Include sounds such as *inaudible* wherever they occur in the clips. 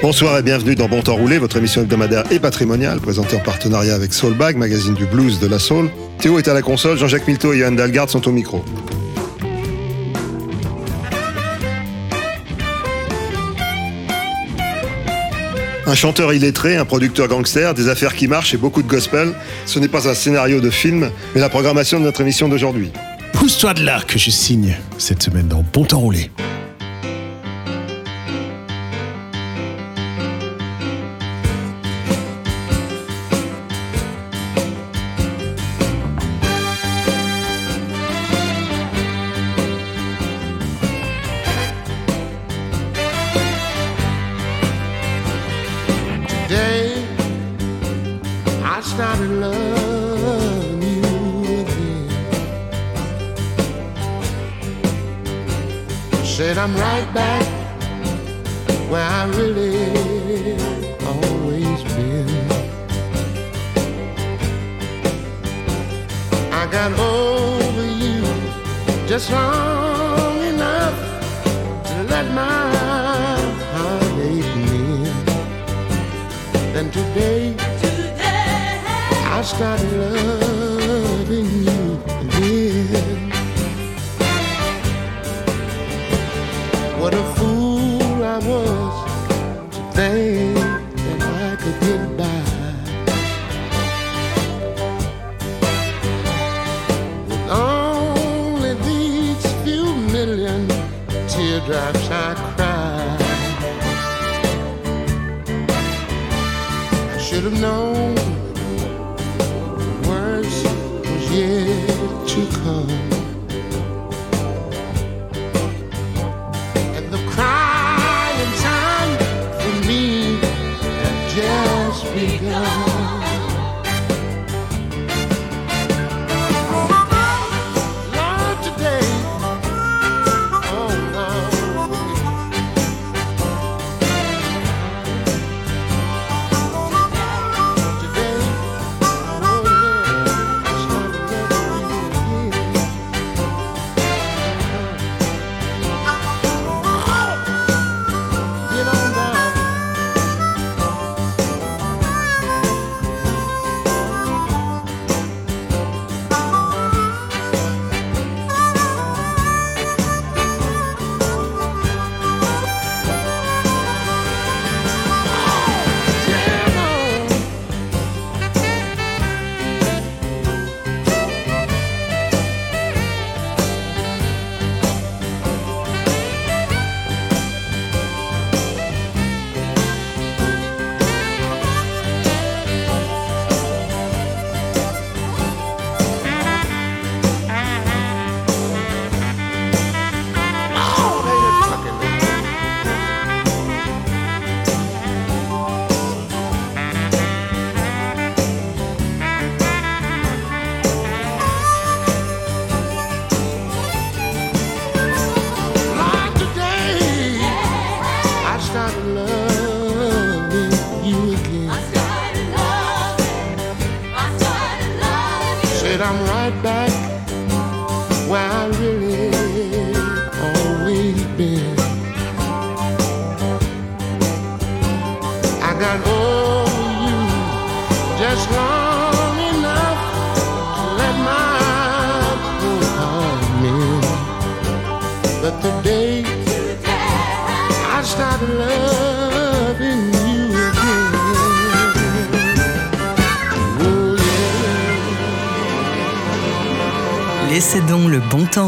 Bonsoir et bienvenue dans Bon Temps Roulé, votre émission hebdomadaire et patrimoniale, présentée en partenariat avec Soulbag, magazine du blues de la soul. Théo est à la console, Jean-Jacques Milteau et Johan Dalgard sont au micro. Un chanteur illettré, un producteur gangster, des affaires qui marchent et beaucoup de gospel, ce n'est pas un scénario de film, mais la programmation de notre émission d'aujourd'hui. Pousse-toi de là que je signe cette semaine dans Bon Temps Roulé. Then today, I started loving you have known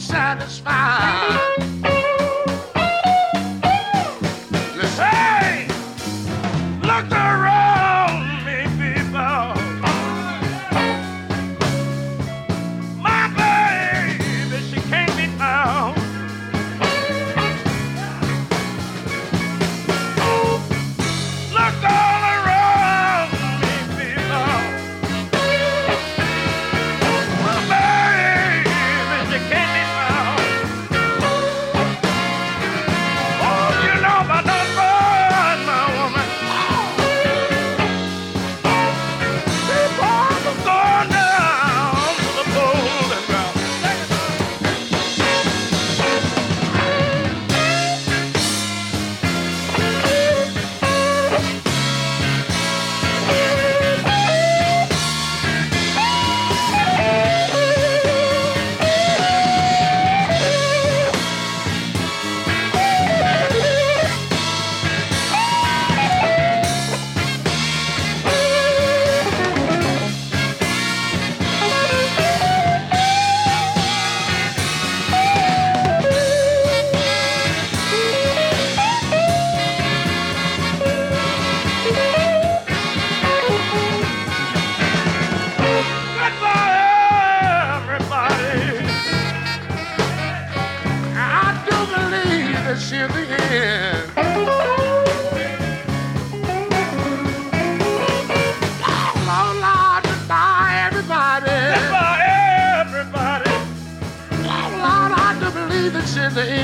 satisfied.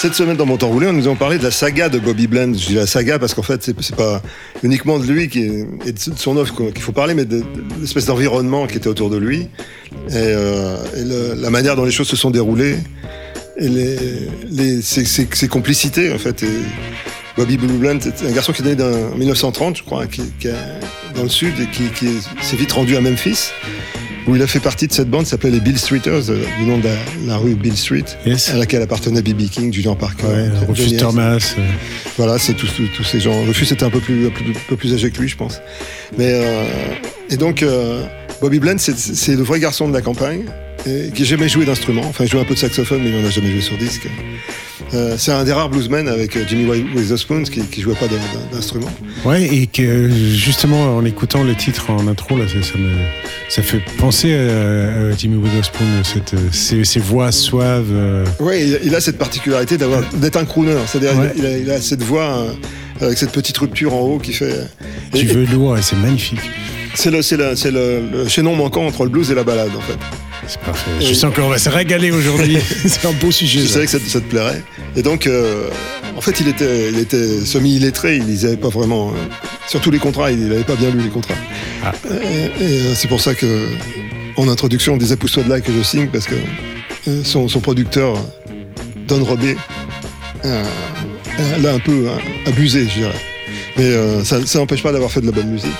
Cette semaine dans Mon Temps Roulé, nous avons parlé de la saga de Bobby Bland. Je dis la saga parce qu'en fait, c'est pas uniquement de lui qui est- et de son œuvre qu'il faut parler, mais de, de l'espèce d'environnement qui était autour de lui et, euh, la manière dont les choses se sont déroulées et les, les, ses, complicités en fait. Bobby Blue Bland, c'est un garçon qui est né en 1930, je crois, qui, qui est dans le sud et qui, est- s'est vite rendu à Memphis où il a fait partie de cette bande qui s'appelait les Bill Streeters, euh, du nom de la, la rue Bill Street, Yes. à laquelle appartenait B.B. King, Julian Parker, Ouais, Rufus. Thomas. euh, Voilà, c'est tous, ces gens. Rufus était un peu plus, un peu, un peu plus âgé que lui, je pense. Mais euh, et donc euh, Bobby Bland, c'est, le vrai garçon de la campagne et qui n'a jamais joué d'instrument. Enfin, il jouait un peu de saxophone, mais il n'en a jamais joué sur disque. Euh, c'est un des rares bluesmen avec euh, Jimmy Wi- Witherspoon qui, qui jouait pas d'instrument. Ouais, et que justement, en écoutant le titre en intro, là, ça, ça me, ça fait penser à, à Jimmy Witherspoon, cette, ces, ces voix suaves. euh, Ouais, il, il a cette particularité d'avoir d'être un crooner, c'est-à-dire Ouais. il, a, il a cette voix euh, avec cette petite rupture en haut qui fait. du velours, et c'est magnifique. C'est le, c'est le, c'est le, le chaînon manquant entre le blues et la balade en fait. C'est parfait. Je sens qu'on va se régaler aujourd'hui. *laughs* c'est un beau sujet. Je savais que ça, ça te plairait. Et donc, euh, en fait, il était, il était semi-illettré, il lisait pas vraiment. euh, sur tous les contrats, il n'avait pas bien lu les contrats. Ah. Et, et, euh, c'est pour ça que, en introduction, on disait pousse-toi de là que je signe, parce que euh, son, son producteur, Don Robé, euh, euh, l'a un peu hein, abusé, je dirais. Mais euh, ça ça n'empêche pas d'avoir fait de la bonne musique.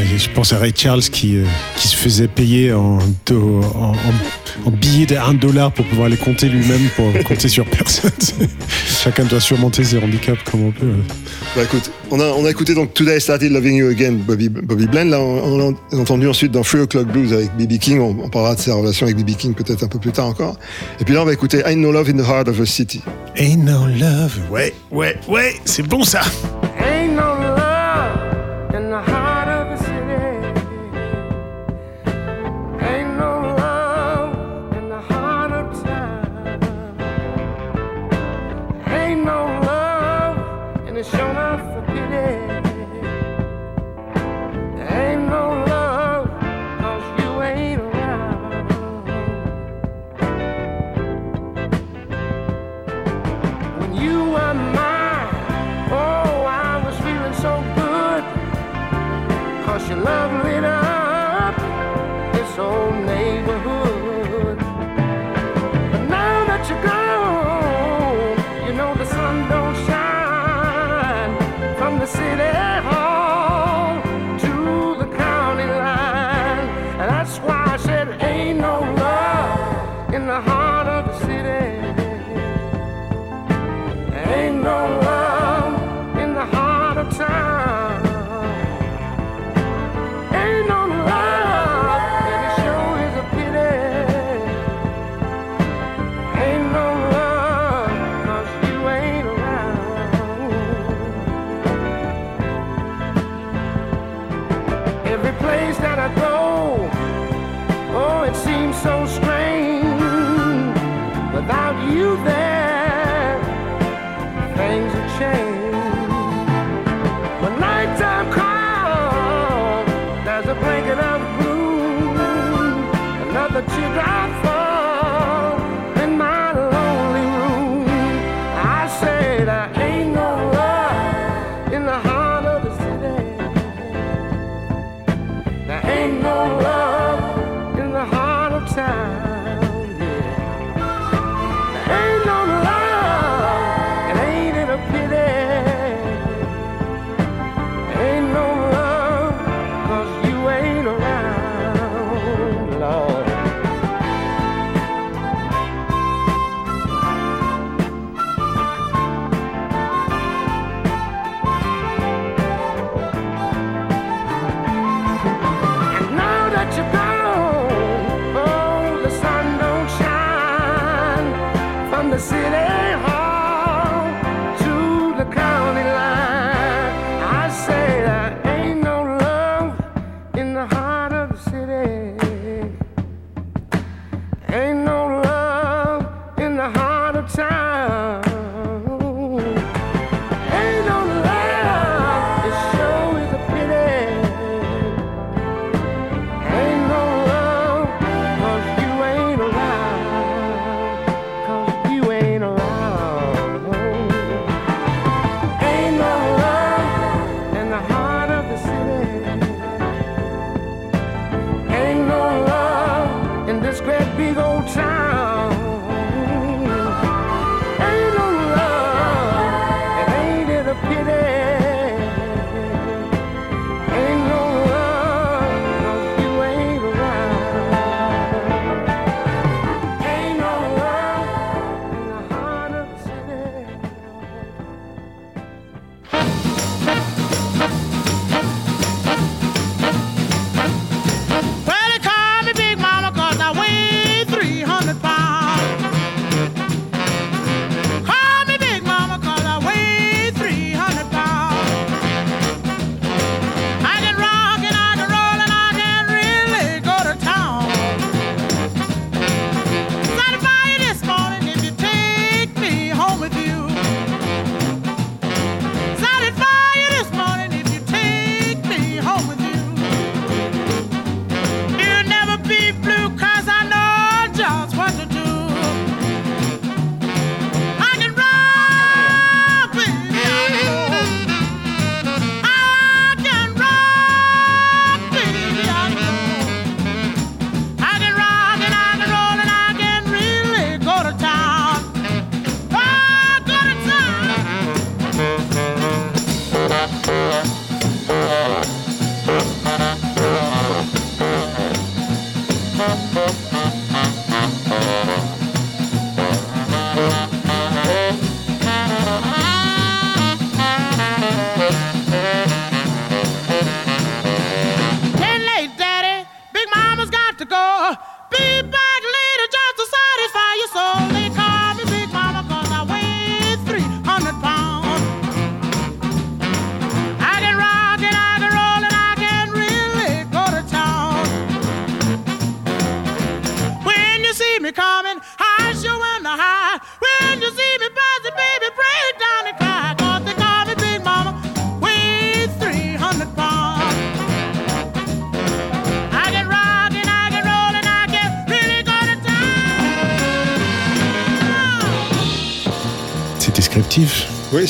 Et Je pense à Ray Charles qui, euh, qui se faisait payer en, do- en, en- en billets de 1 dollar pour pouvoir les compter lui-même, pour *laughs* compter sur personne. *laughs* Chacun doit surmonter ses handicaps comme on peut. Bah écoute, on a, on a écouté donc Today I Started Loving You Again, Bobby, Bobby Bland. Là, on, l'a entendu ensuite dans Free O'Clock Blues avec B.B. King. On, on parlera de ses relations avec B.B. King peut-être un peu plus tard encore. Et puis là, on va écouter Ain't No Love in the Heart of a City. Ain't no love. Ouais, ouais, ouais, c'est bon ça.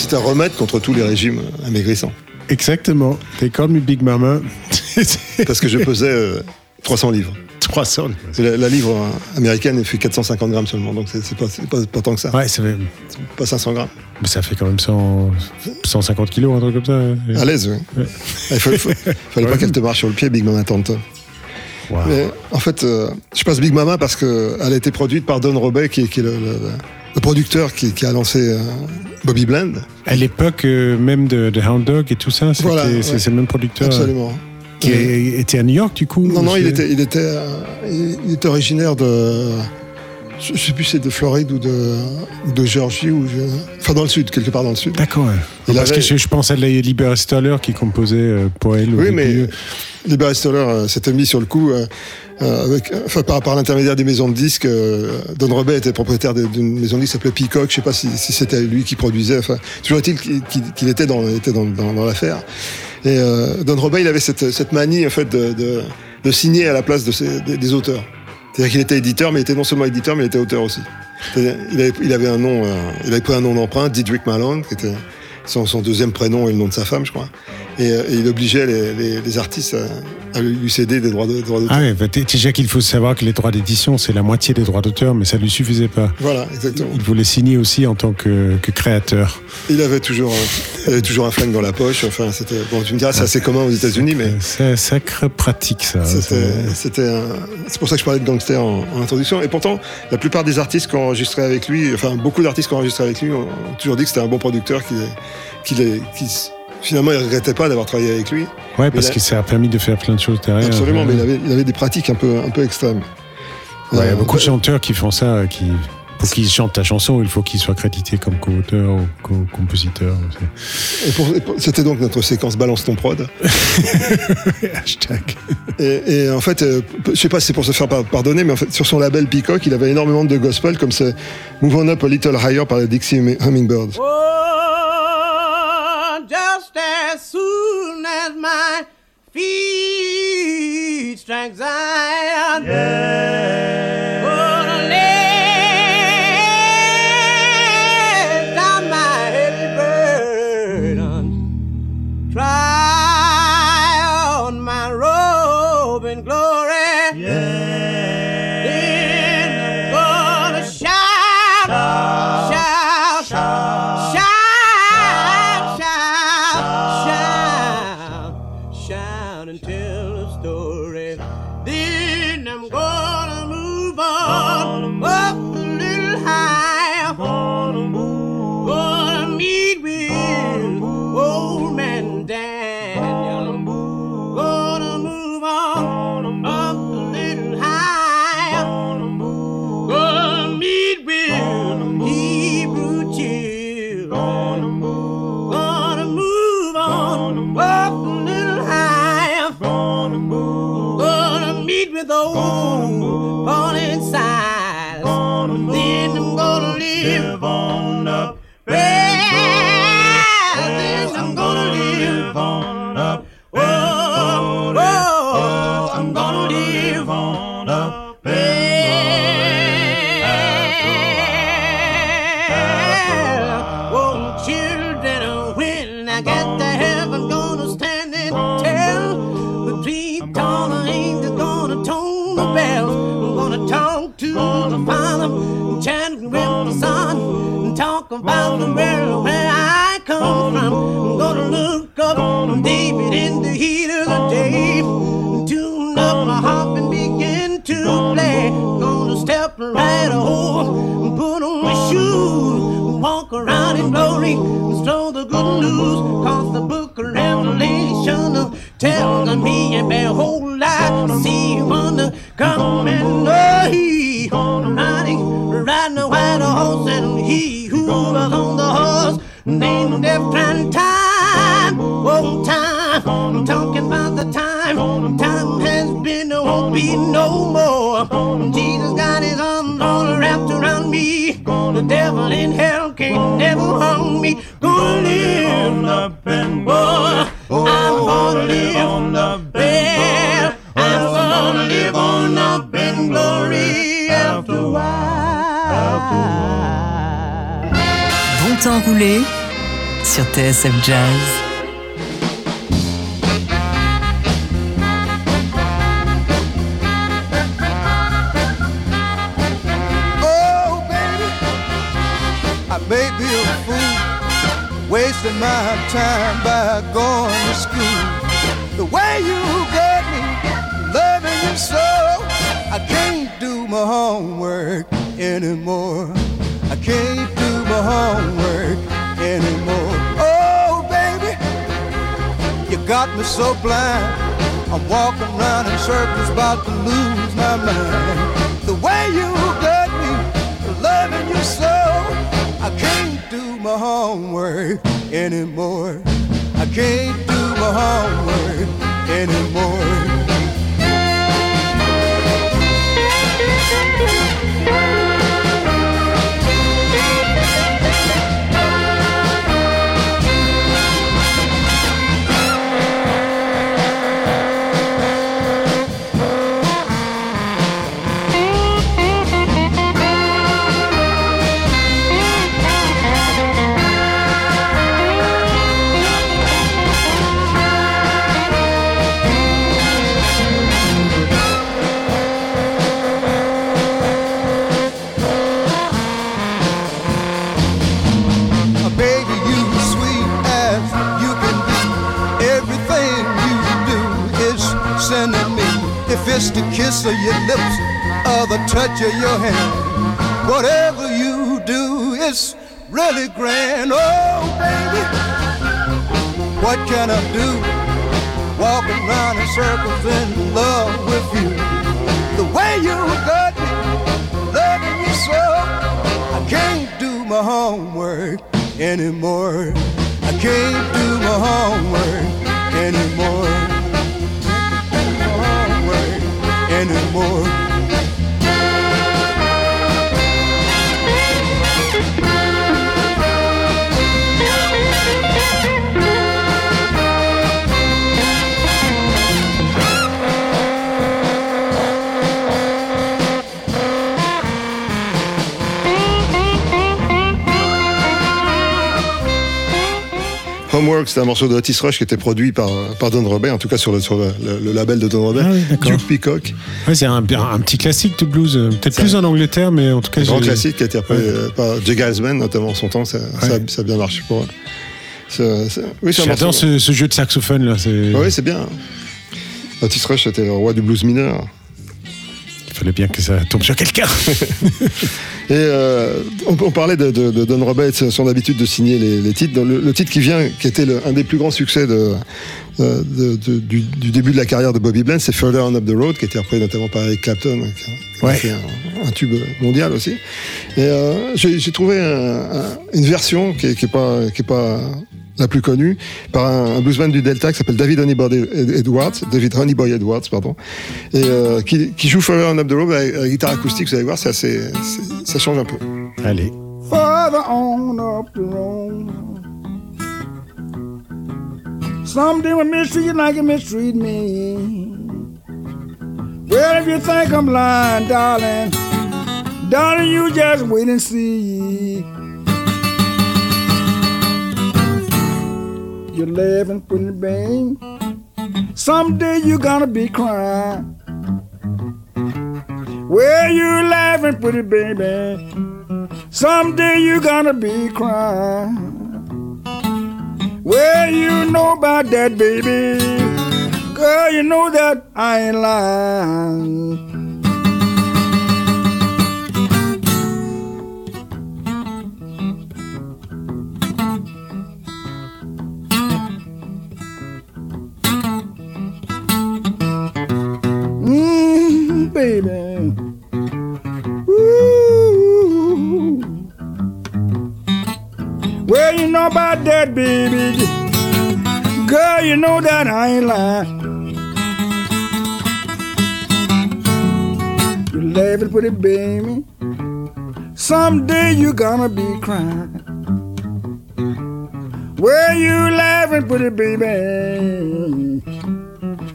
C'est un remède contre tous les régimes amaigrissants. Exactement. They call me Big Mama. *laughs* Parce que je pesais euh, 300 livres. 300. La, la livre euh, américaine elle fait 450 grammes seulement, donc c'est pas, pas, pas tant que ça. Ouais, ça fait, Pas 500 grammes. mais ça fait quand même 100, 150 kilos, un truc comme ça. À l'aise, oui. Ouais. Il fallait, fallait- fallait pas qu'elle te marche sur le pied, Big Mama. Wow. Mais en fait, euh, je passe Big Mama parce qu'elle a été produite par Don Robey, qui, est- qui est le, le- le producteur qui, qui a lancé euh, Bobby Bland. À l'époque euh, même de, de Hound Dog et tout ça, c'était Voilà, ouais. c'est le même producteur euh, Absolument. qui était à New York du coup. Non, non, il était, il était, euh, il il était originaire de. Je je sais plus si c'est de Floride ou de, de Géorgie ou je- enfin dans le sud, quelque part dans le sud. D'accord. ouais. Parce avait- que je, je pense à Libera Stoller qui composait euh, pour elle. Oui, début. mais Liberty Stoller euh, s'était mis sur le coup euh, avec, enfin, par, par l'intermédiaire des maisons de disques. euh, Don Robey était propriétaire d'une maison de disques qui s'appelait Peacock. Je sais pas si, si c'était lui qui produisait. Enfin, toujours est-il qu'il était dans, était dans, dans, dans l'affaire. Et euh, Don Robey, il avait cette, cette manie en fait de, de, de signer à la place de ses- des, des auteurs. C'est-à-dire qu'il était éditeur, mais il était non seulement éditeur, mais il était auteur aussi. Il avait, un nom, euh, il avait pris un nom d'emprunt, Didrik Malone, qui était son deuxième prénom et le nom de sa femme, je crois. Et, euh, et il obligeait les, les, les artistes à, à lui céder des droits de- d'auteur. Ah bah, t- déjà qu'il faut savoir que les droits d'édition, c'est la moitié des droits d'auteur, mais ça lui suffisait pas. Voilà, exactement. Il voulait signer aussi en tant que, que créateur. Il avait toujours, un, il avait toujours un flingue dans la poche. Enfin, c'était, bon, tu me diras, c'est assez commun aux États-Unis, mais C'est sacré pratique ça. C'était, C'est- pour ça que je parlais de gangster en, en introduction. Et pourtant, la plupart des artistes qui ont enregistré avec lui, enfin beaucoup d'artistes qui ont enregistré avec lui, ont, ont toujours dit que c'était un bon producteur, qu'il est- qui finalement il regrettait pas d'avoir travaillé avec lui. Ouais, parce là- que ça a permis de faire plein de choses derrière. Absolument, mais il avait, il avait des pratiques un peu, un peu extrêmes. Ouais, il y a Euh, beaucoup de chanteurs qui font ça, qui pour qu'ils chantent ta chanson, il faut qu'ils soient crédités comme co-auteur ou co-compositeur. et pour- et pour- c'était donc notre séquence Balance ton prod. *laughs* Hashtag. Et, et en fait, euh, je sais pas si c'est pour se faire par- pardonner, mais en fait, sur son label Peacock, il avait énormément de gospel, comme c'est Move On Up a Little Higher par les Dixie Hummingbirds. Oh, Anxiety. Yeah. The world where I come from. I'm gonna look up David in the heat of the day, tune up my harp and begin to play. Gonna step right over, put on my shoes, walk around in glory, throw the good news, cause the book of Revelation. Tells me, and behold, I see one coming, oh, devil in hell can't never harm me, gonna live up and boy, I'm gonna live on the bed, I'm gonna live on up in glory after a while. Bon temps roulé sur TSF Jazz. Time by going to school. The way you got me loving you so, I can't do my homework anymore. I can't do my homework anymore. Oh, baby, you got me so blind. I'm walking around in circles, about to lose my mind. The way you got me loving you so, my homework anymore. I can't do my homework anymore. It's the kiss of your lips or the touch of your hand, whatever you do it's really grand. Oh, baby, what can I do? Walking around in circles in love with you. The way you got me, loving you so. I can't do my homework anymore. I can't do my homework anymore. Anymore. Homework, c'est un morceau de Otis Rush qui était produit par, par Don Robert, en tout cas sur le, sur le, le- le label de Don Robert, Ah oui. Duke Peacock. Ouais, c'est un, un petit classique de blues. euh, Peut-être plus en Angleterre, mais en tout cas. Un grand classique qui a été repris euh, par Jay Giles notamment en son temps, ça, ça, a- ça a bien marché pour eux. Oui, J'adore ce, ce jeu de saxophone là. c'est- Oui, c'est bien. Otis Rush était le roi du blues mineur. Il fallait bien que ça tombe sur quelqu'un. *laughs* Et euh, on, on parlait de, de- de Don Roberts, son habitude de signer les, les titres. Le, le titre qui vient, qui était le- un des plus grands succès de, euh, de- du, du début de la carrière de Bobby Bland, c'est Further On Up the Road, qui a été repris notamment par Eric Clapton, qui a fait un, un tube mondial aussi. Et euh, j'ai trouvé un- un- une version qui est, qui est pas, qui est pas la plus connue par un, un bluesman du Delta qui s'appelle David Honeyboy Edwards, David Honeyboy Edwards, pardon, et euh, qui, qui joue Further On Up the Road avec, avec guitare acoustique. Vous allez voir, c'est assez, c'est- ça change un peu. Allez. further on up the road. Someday will mistreat you like you mistreat me. Well, if you think I'm lying, darling, darling, you just wait and see. You're laughing, it bang. Someday you're gonna be crying. Well, you're laughing, pretty baby. Someday you're gonna be crying. Well, you know about that, baby. Girl, you know that I ain't lying. Ain't lying. Laughing pretty baby. Someday you're gonna be crying. Well, you laughing pretty baby.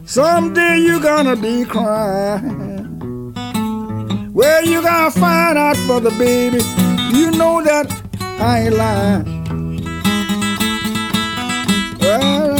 Someday you're gonna be crying. Well, you gonna find out, brother, baby. You know that I ain't lying. Well,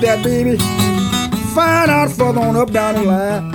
that, baby? Find out further on up down the line.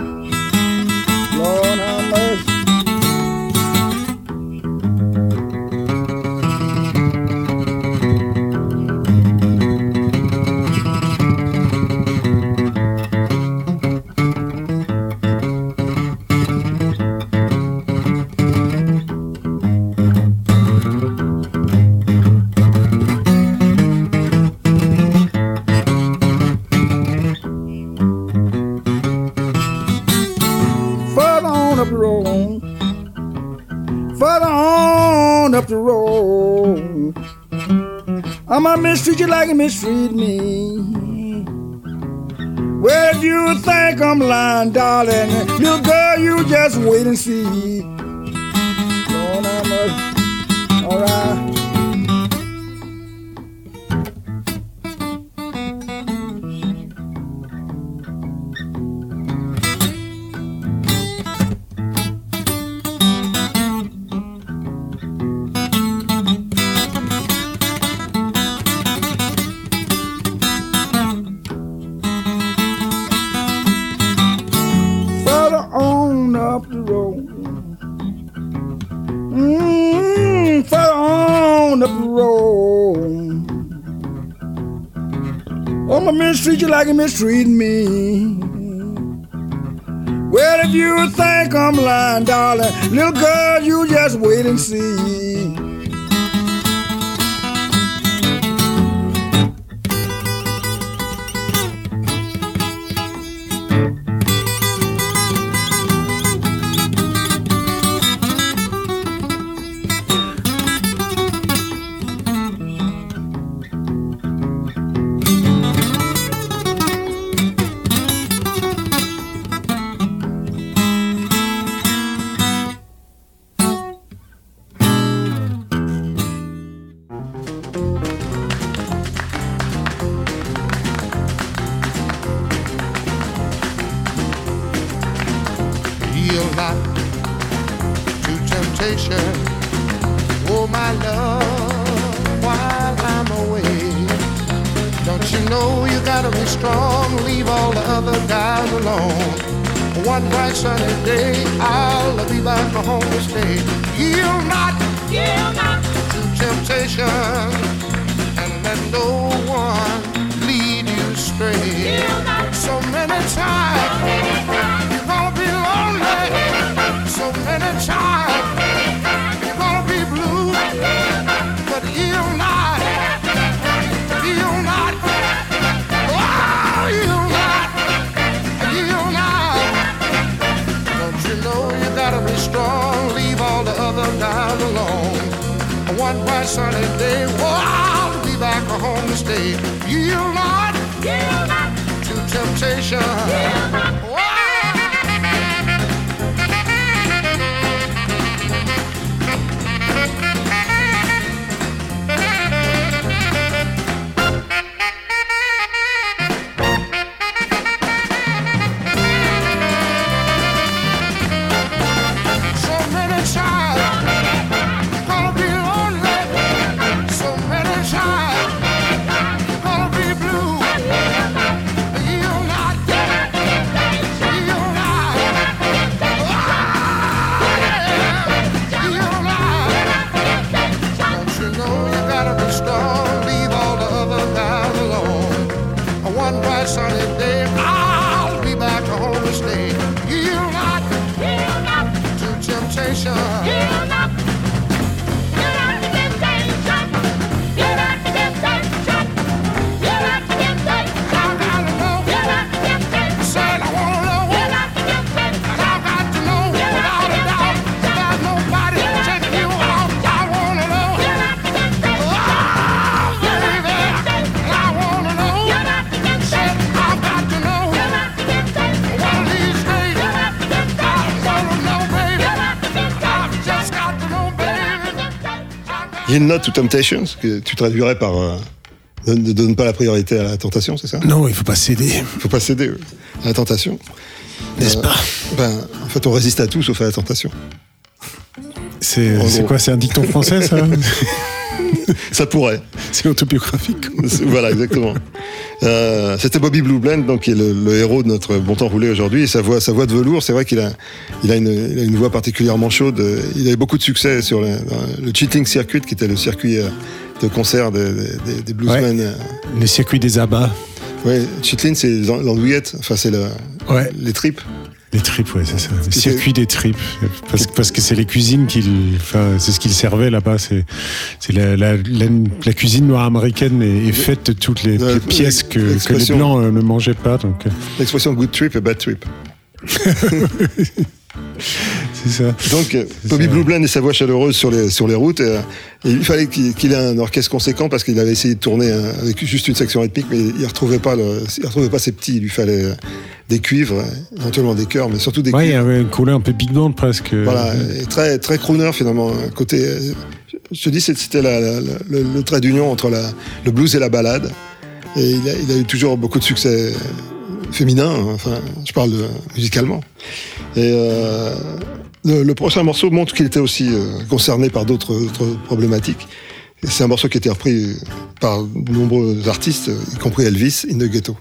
The road. I might mistreat you like you mistreat me. Well, if you think I'm lying, darling, little girl, you just wait and see. Lord mercy. All right. You like you mistreat me. Well, if you think I'm lying, darling, little girl, you just wait and see. Temptation. Oh, my love, while I'm away. Don't you know you gotta be strong, leave all the other guys alone. One bright sunny day, I'll be back home to stay. Yield not, yield not to temptation, and let no one lead you astray. So many times you're gonna be lonely. So many times stay. Yield not, yield not to temptation. Yield not to temptations, que tu traduirais par euh, ne, ne donne pas la priorité à la tentation, c'est ça? Non, il faut pas céder. Il faut pas céder à la tentation. N'est-ce Euh, pas? Ben, en fait, on résiste à tout sauf à la tentation. C'est quoi C'est un dicton français, ça? *laughs* Ça pourrait. C'est autobiographique. voilà, exactement. Euh, C'était Bobby Blue Blend, donc qui est le, le héros de notre bon temps roulé aujourd'hui. Et sa voix, sa voix de velours, c'est vrai qu'il a, il a, une, il a une voix particulièrement chaude. Il a eu beaucoup de succès sur le, le Cheating Circuit, qui était le circuit euh, de concert des, des, des bluesmen. euh, Les circuits des abats. Ouais, Chitlin, c'est l'an- l'andouillette, enfin c'est le, Ouais. les tripes. Les tripes, ouais, c'est ça. Le circuit des tripes. Parce, parce que c'est les cuisines qui, enfin, c'est ce qu'ils servaient là-bas. C'est, c'est la, la, la, la cuisine noire américaine est, est faite de toutes les, les pièces que, que les blancs euh, ne mangeaient pas. Donc, euh, L'expression good trip et bad trip. *laughs* c'est ça. Donc, euh, Bobby Blend et sa voix chaleureuse sur les, sur les routes. euh, et il fallait qu'il qu'il ait un orchestre conséquent parce qu'il avait essayé de tourner avec juste une section rythmique, mais il retrouvait pas, le, il retrouvait pas ses petits. Il lui fallait des cuivres, euh, éventuellement des chœurs, mais surtout des Ouais, il y cuivres. avait un couleur un peu big band presque. Voilà, et très, très crooner finalement. un Côté, euh, je te dis, c'était le, le trait d'union entre la, le blues et la balade. Et il a, il a eu toujours beaucoup de succès féminin, hein, enfin, je parle de, musicalement. Et euh, le, le prochain morceau montre qu'il était aussi euh, concerné par d'autres d'autres problématiques. Et C'est un morceau qui a été repris par de nombreux artistes, y compris Elvis, In the Ghetto.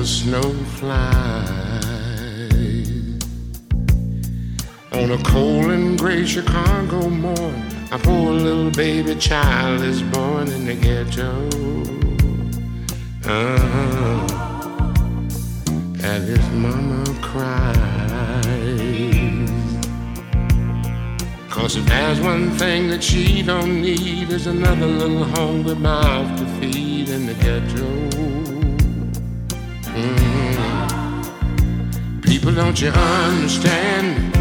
The snow flies on a cold and gray Chicago morn. A poor little baby child is born in the ghetto. Uh-huh. And his mama cries. Cause if there's one thing that she don't need is another little hungry mouth to feed in the ghetto. People, don't you understand?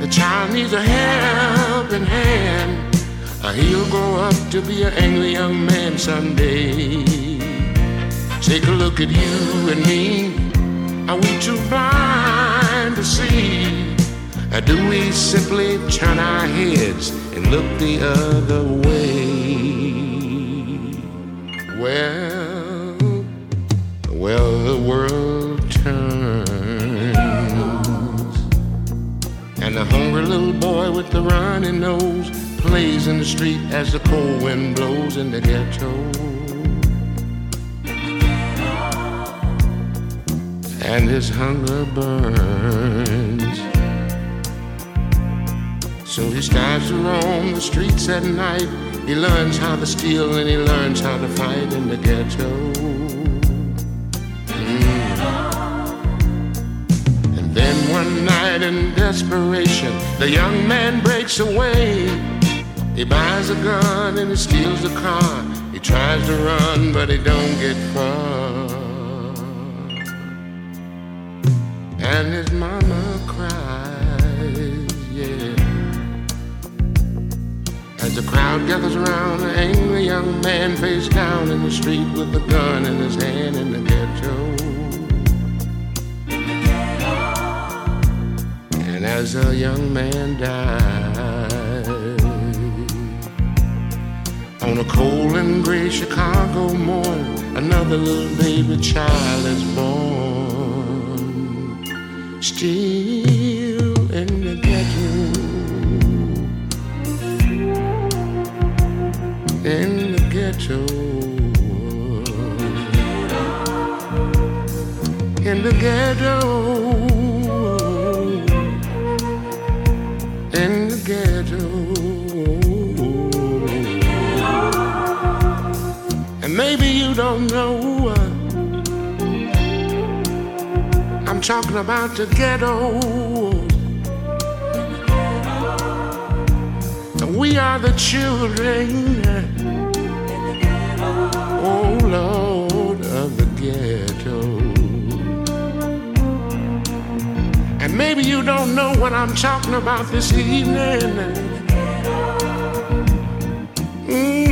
The child needs a helping hand. Or he'll grow up to be an angry young man someday. Take a look at you and me. Are we too blind to see? Or do we simply turn our heads and look the other way? Well, well, the world hungry little boy with the runny nose plays in the street as the cold wind blows in the ghetto. And his hunger burns. So he starts to roam the streets at night. He learns how to steal and he learns how to fight in the ghetto. Night in desperation, the young man breaks away. He buys a gun and he steals a car. He tries to run, but he don't get far. And his mama cries, yeah. As the crowd gathers around, an angry young man face down in the street with a gun in his hand in the ghetto. And as a young man dies, on a cold and gray Chicago morning, another little baby child is born. Still in the ghetto. in the ghetto. In the ghetto. And maybe you don't know. I'm talking about the ghetto. We are the children, oh Lord, of the ghetto. And maybe you don't know what I'm talking about this evening. hmm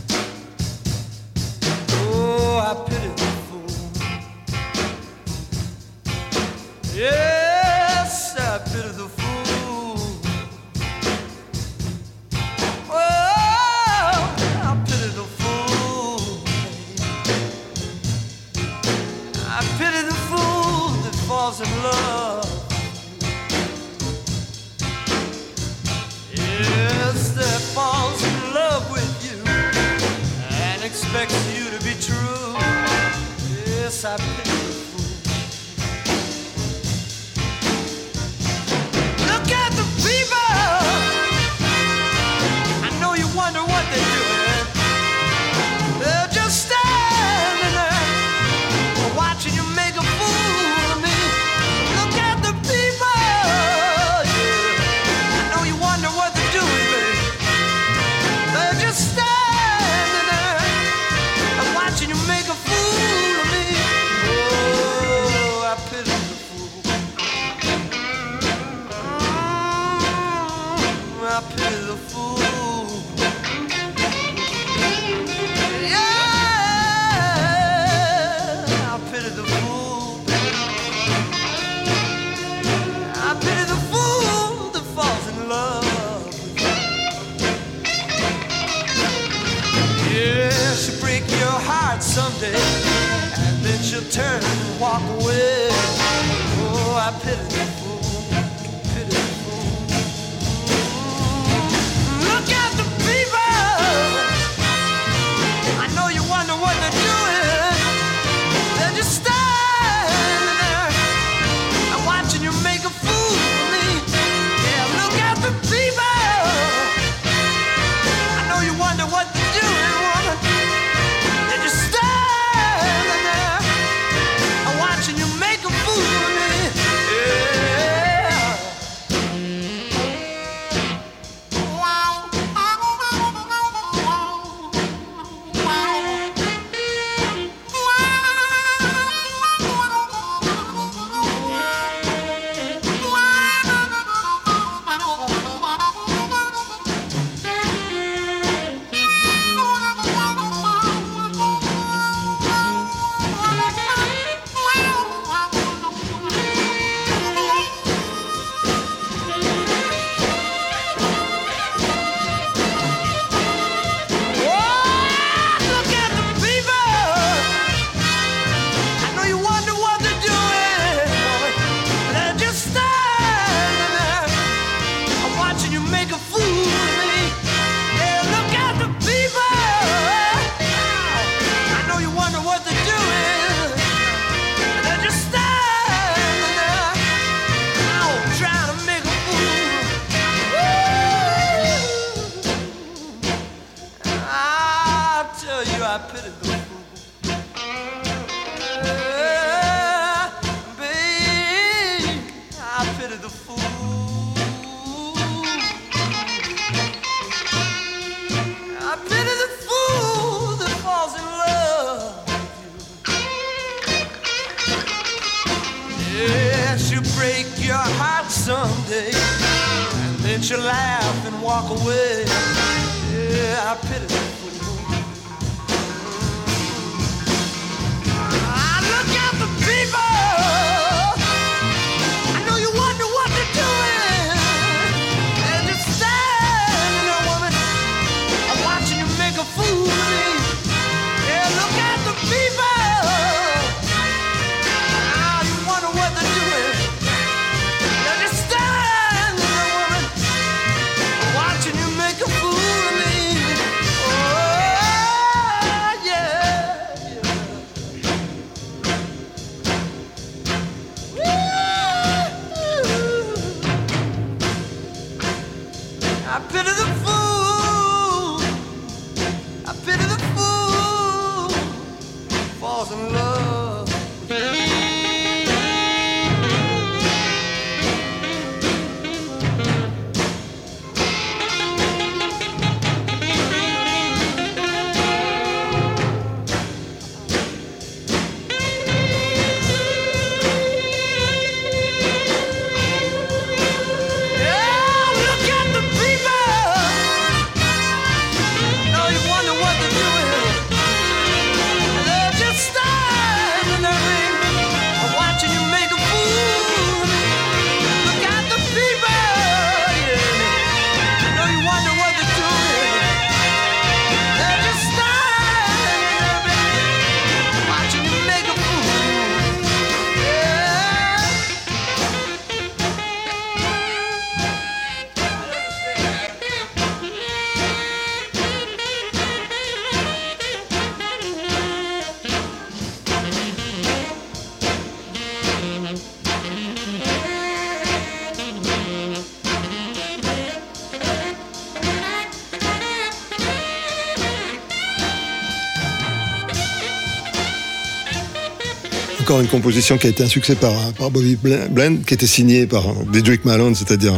une composition qui a été un succès par, par Bobby Bl- Blend, qui était signée par Dedrick Malone, c'est-à-dire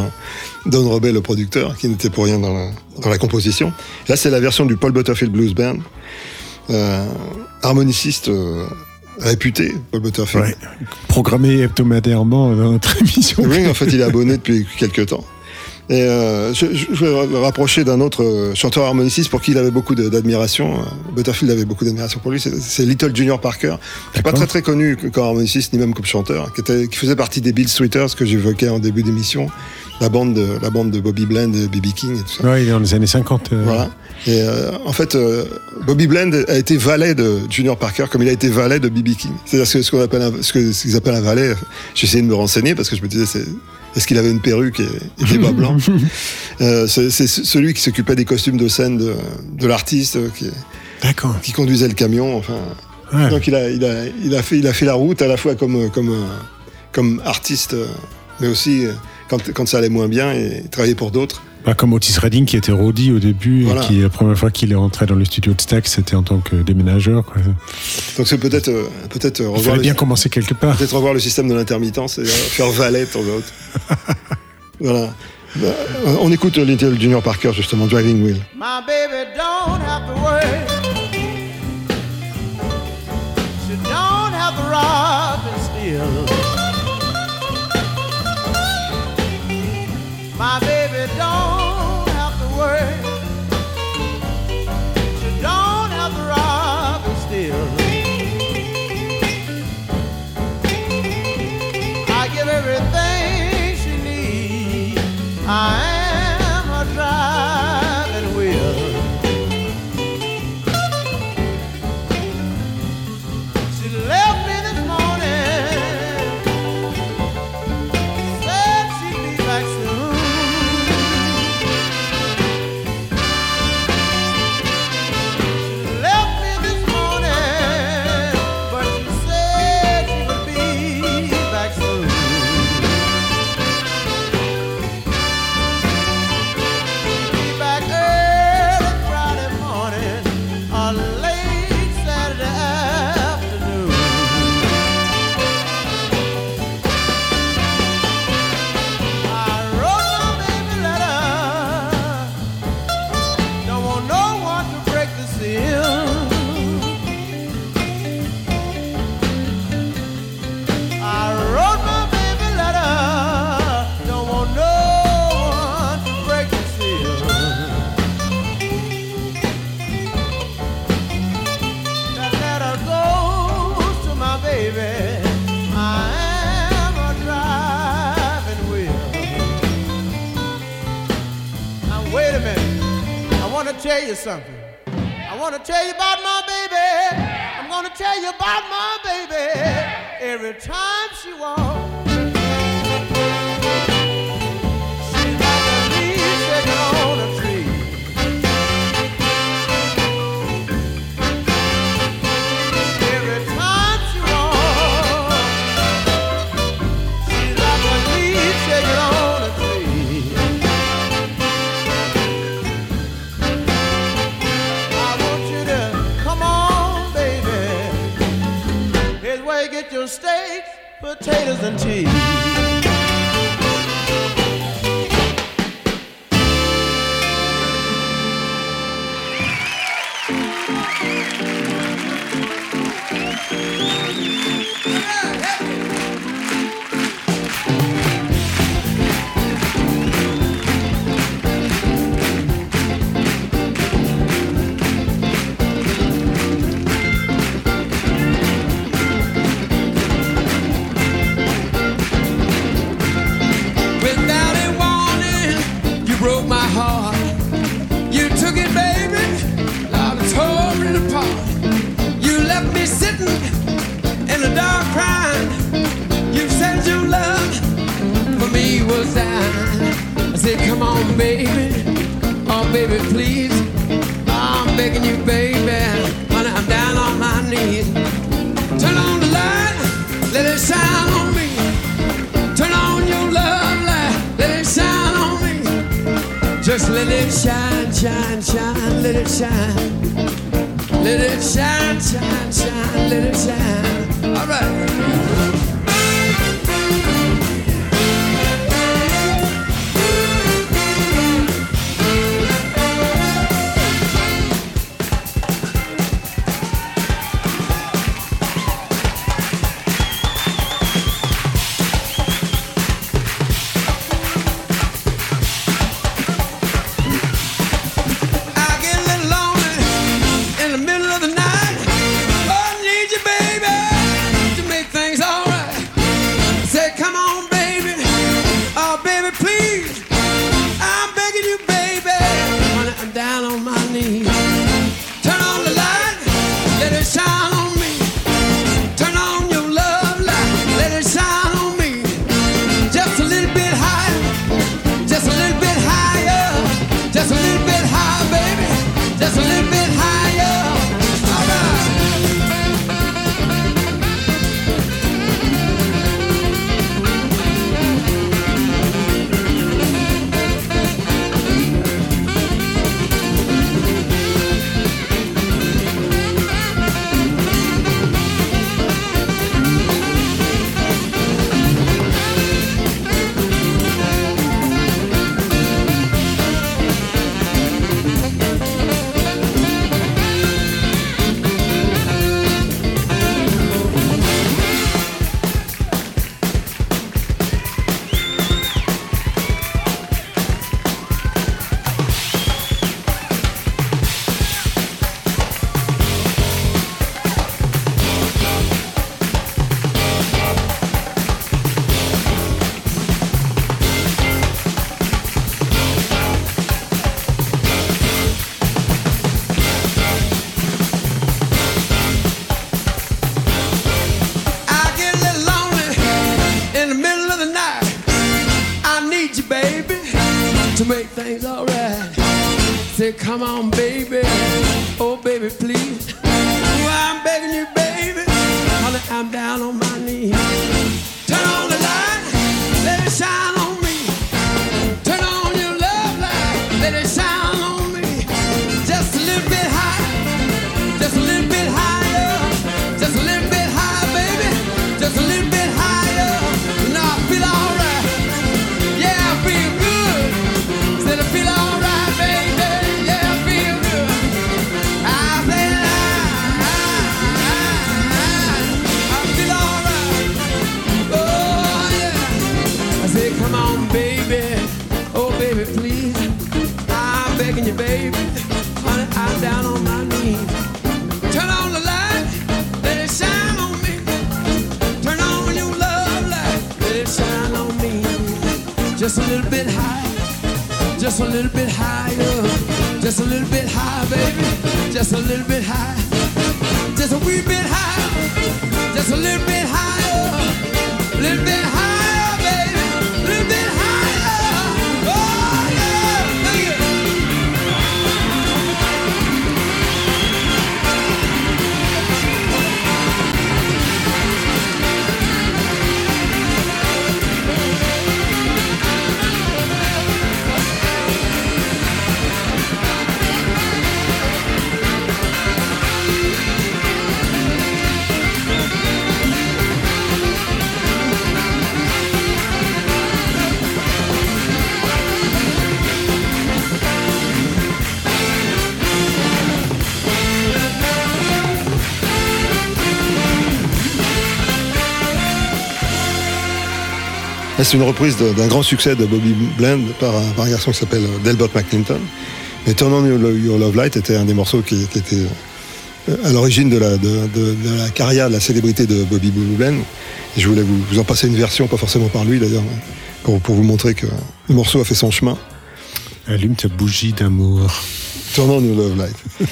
Don Robey, le producteur, qui n'était pour rien dans la, dans la composition. Là, c'est la version du Paul Butterfield Blues Band, euh, harmoniciste euh, réputé, Paul Butterfield. Ouais. Programmé hebdomadairement dans notre *laughs* émission. Oui, en fait, il est abonné depuis quelques temps. Et euh, je, je, je vais le rapprocher d'un autre euh, chanteur harmoniciste pour qui il avait beaucoup d'admiration. Euh, Butterfield avait beaucoup d'admiration pour lui. C'est Little Junior Parker, qui n'est pas très très connu comme harmoniciste ni même comme chanteur, qui, était, qui faisait partie des Bill Sweeters que j'évoquais en début d'émission, la bande de la bande de Bobby Blend, et B.B. King et tout ça. Ouais, il est dans les années 50. euh, Voilà. Et euh, en fait, euh, Bobby Blend a été valet de Junior Parker comme il a été valet de B.B. King. C'est-à-dire ce, ce qu'on appelle un- ce que- ce qu'ils appellent un valet. J'ai essayé de me renseigner parce que je me disais, c'est, est-ce qu'il avait une perruque et, et des bas *laughs* blancs Euh, c'est, celui qui s'occupait des costumes de scène de, de l'artiste, euh, qui, conduisait le camion. Enfin, Ouais. donc il a, il a, il a fait, il a fait la route à la fois comme, comme, euh, comme artiste, mais aussi quand, quand ça allait moins bien et il travaillait pour d'autres. Pas comme Otis Redding qui était roadie au début Voilà. et qui la première fois qu'il est rentré dans le studio de Stax c'était en tant que déménageur. Quoi. Donc c'est peut-être, euh, peut-être euh, Il revoir fallait le- bien commencer quelque part. Peut-être revoir le système de l'intermittence et euh, faire valet de temps en temps. *laughs* voilà. Bah, on écoute Little Junior Parker justement, Driving Wheel. My baby don't have to worry. She don't have to rob and steal. Something. steak, steaks, potatoes and cheese. Baby, to make things alright. Say, come on, baby. Oh, baby, please. Just a little bit higher, just a little bit higher, baby. Just a little bit higher, just a wee bit higher, just a little bit C'est une reprise d'un grand succès de Bobby Bland par un, par un garçon qui s'appelle Delbert McClinton. Mais Turn On Your, Lo- Your Love Light était un des morceaux qui, qui était euh, à l'origine de la, de, de- de la carrière, de la célébrité de Bobby Bland. Et je voulais vous, vous en passer une version, pas forcément par lui d'ailleurs, pour, pour vous montrer que le morceau a fait son chemin. Allume ta bougie d'amour. Turn on your love light. *laughs*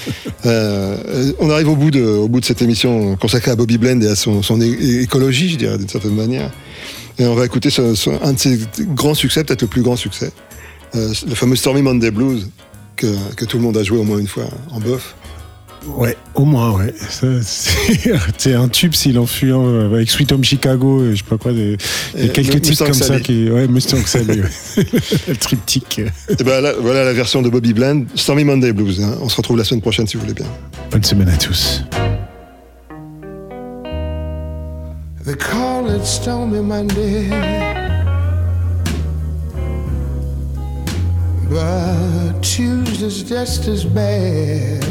Euh, on arrive au bout, de, au bout de cette émission consacrée à Bobby Blend et à son, écologie, je dirais, d'une certaine manière. Et on va écouter ce- ce- un de ses grands succès, peut-être le plus grand succès, euh, le fameux Stormy Monday Blues, que, que tout le monde a joué au moins une fois en bœuf. Ouais, au moins, ouais. *laughs* C'est un tube s'il en fut un euh, avec Sweet Home Chicago, et je sais pas quoi, des, quelques titres comme ça qui. Ouais, Mustang Sally, ouais. *laughs* Le triptyque. Et ben là, voilà la version de Bobby Bland, Stormy Monday Blues. hein. On se retrouve la semaine prochaine si vous voulez bien. Bonne semaine à tous. They call it Stormy Monday. But Tuesday's just as bad.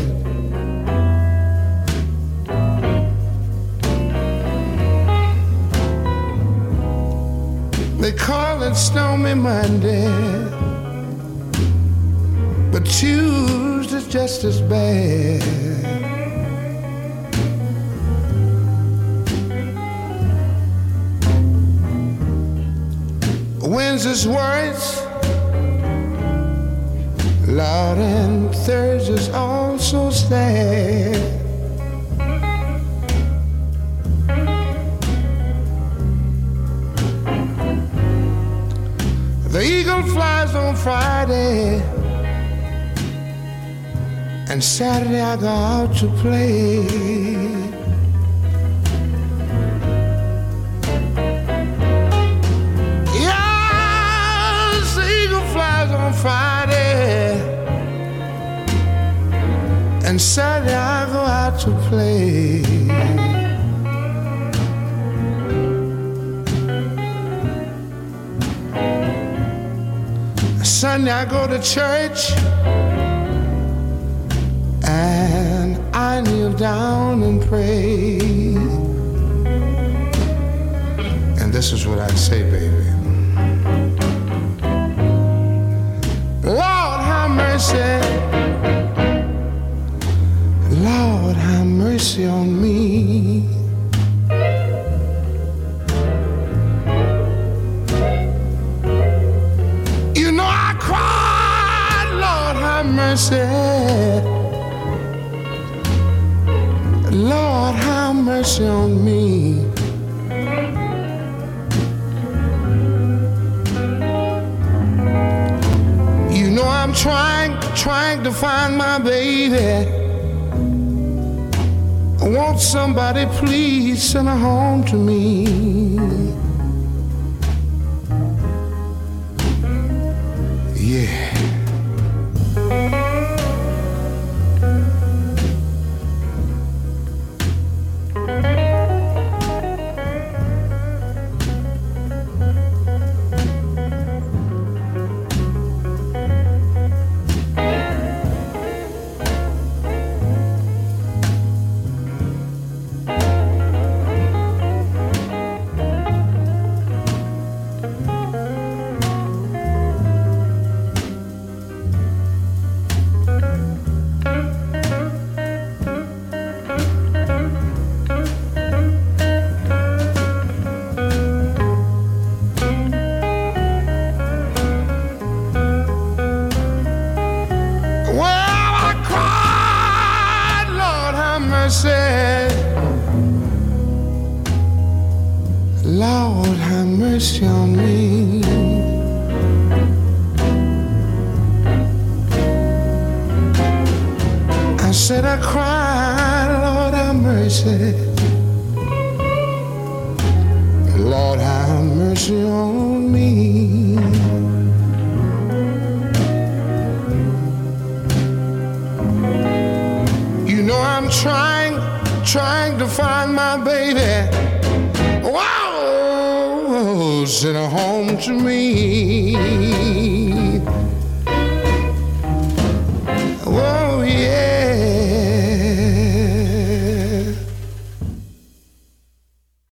They call it Stormy Monday. But Tuesday's just as bad. Wednesday's words, loud and Thursday's also sad. The eagle flies on Friday, and Saturday I go out to play. And Saturday I go out to play. Sunday I go to church. And I kneel down and pray. And this is what I say, baby. Lord, have mercy. Mercy on me. You know I cried, Lord, have mercy. Lord, have mercy on me. You know I'm trying, trying to find my baby. Won't somebody please send her home to me?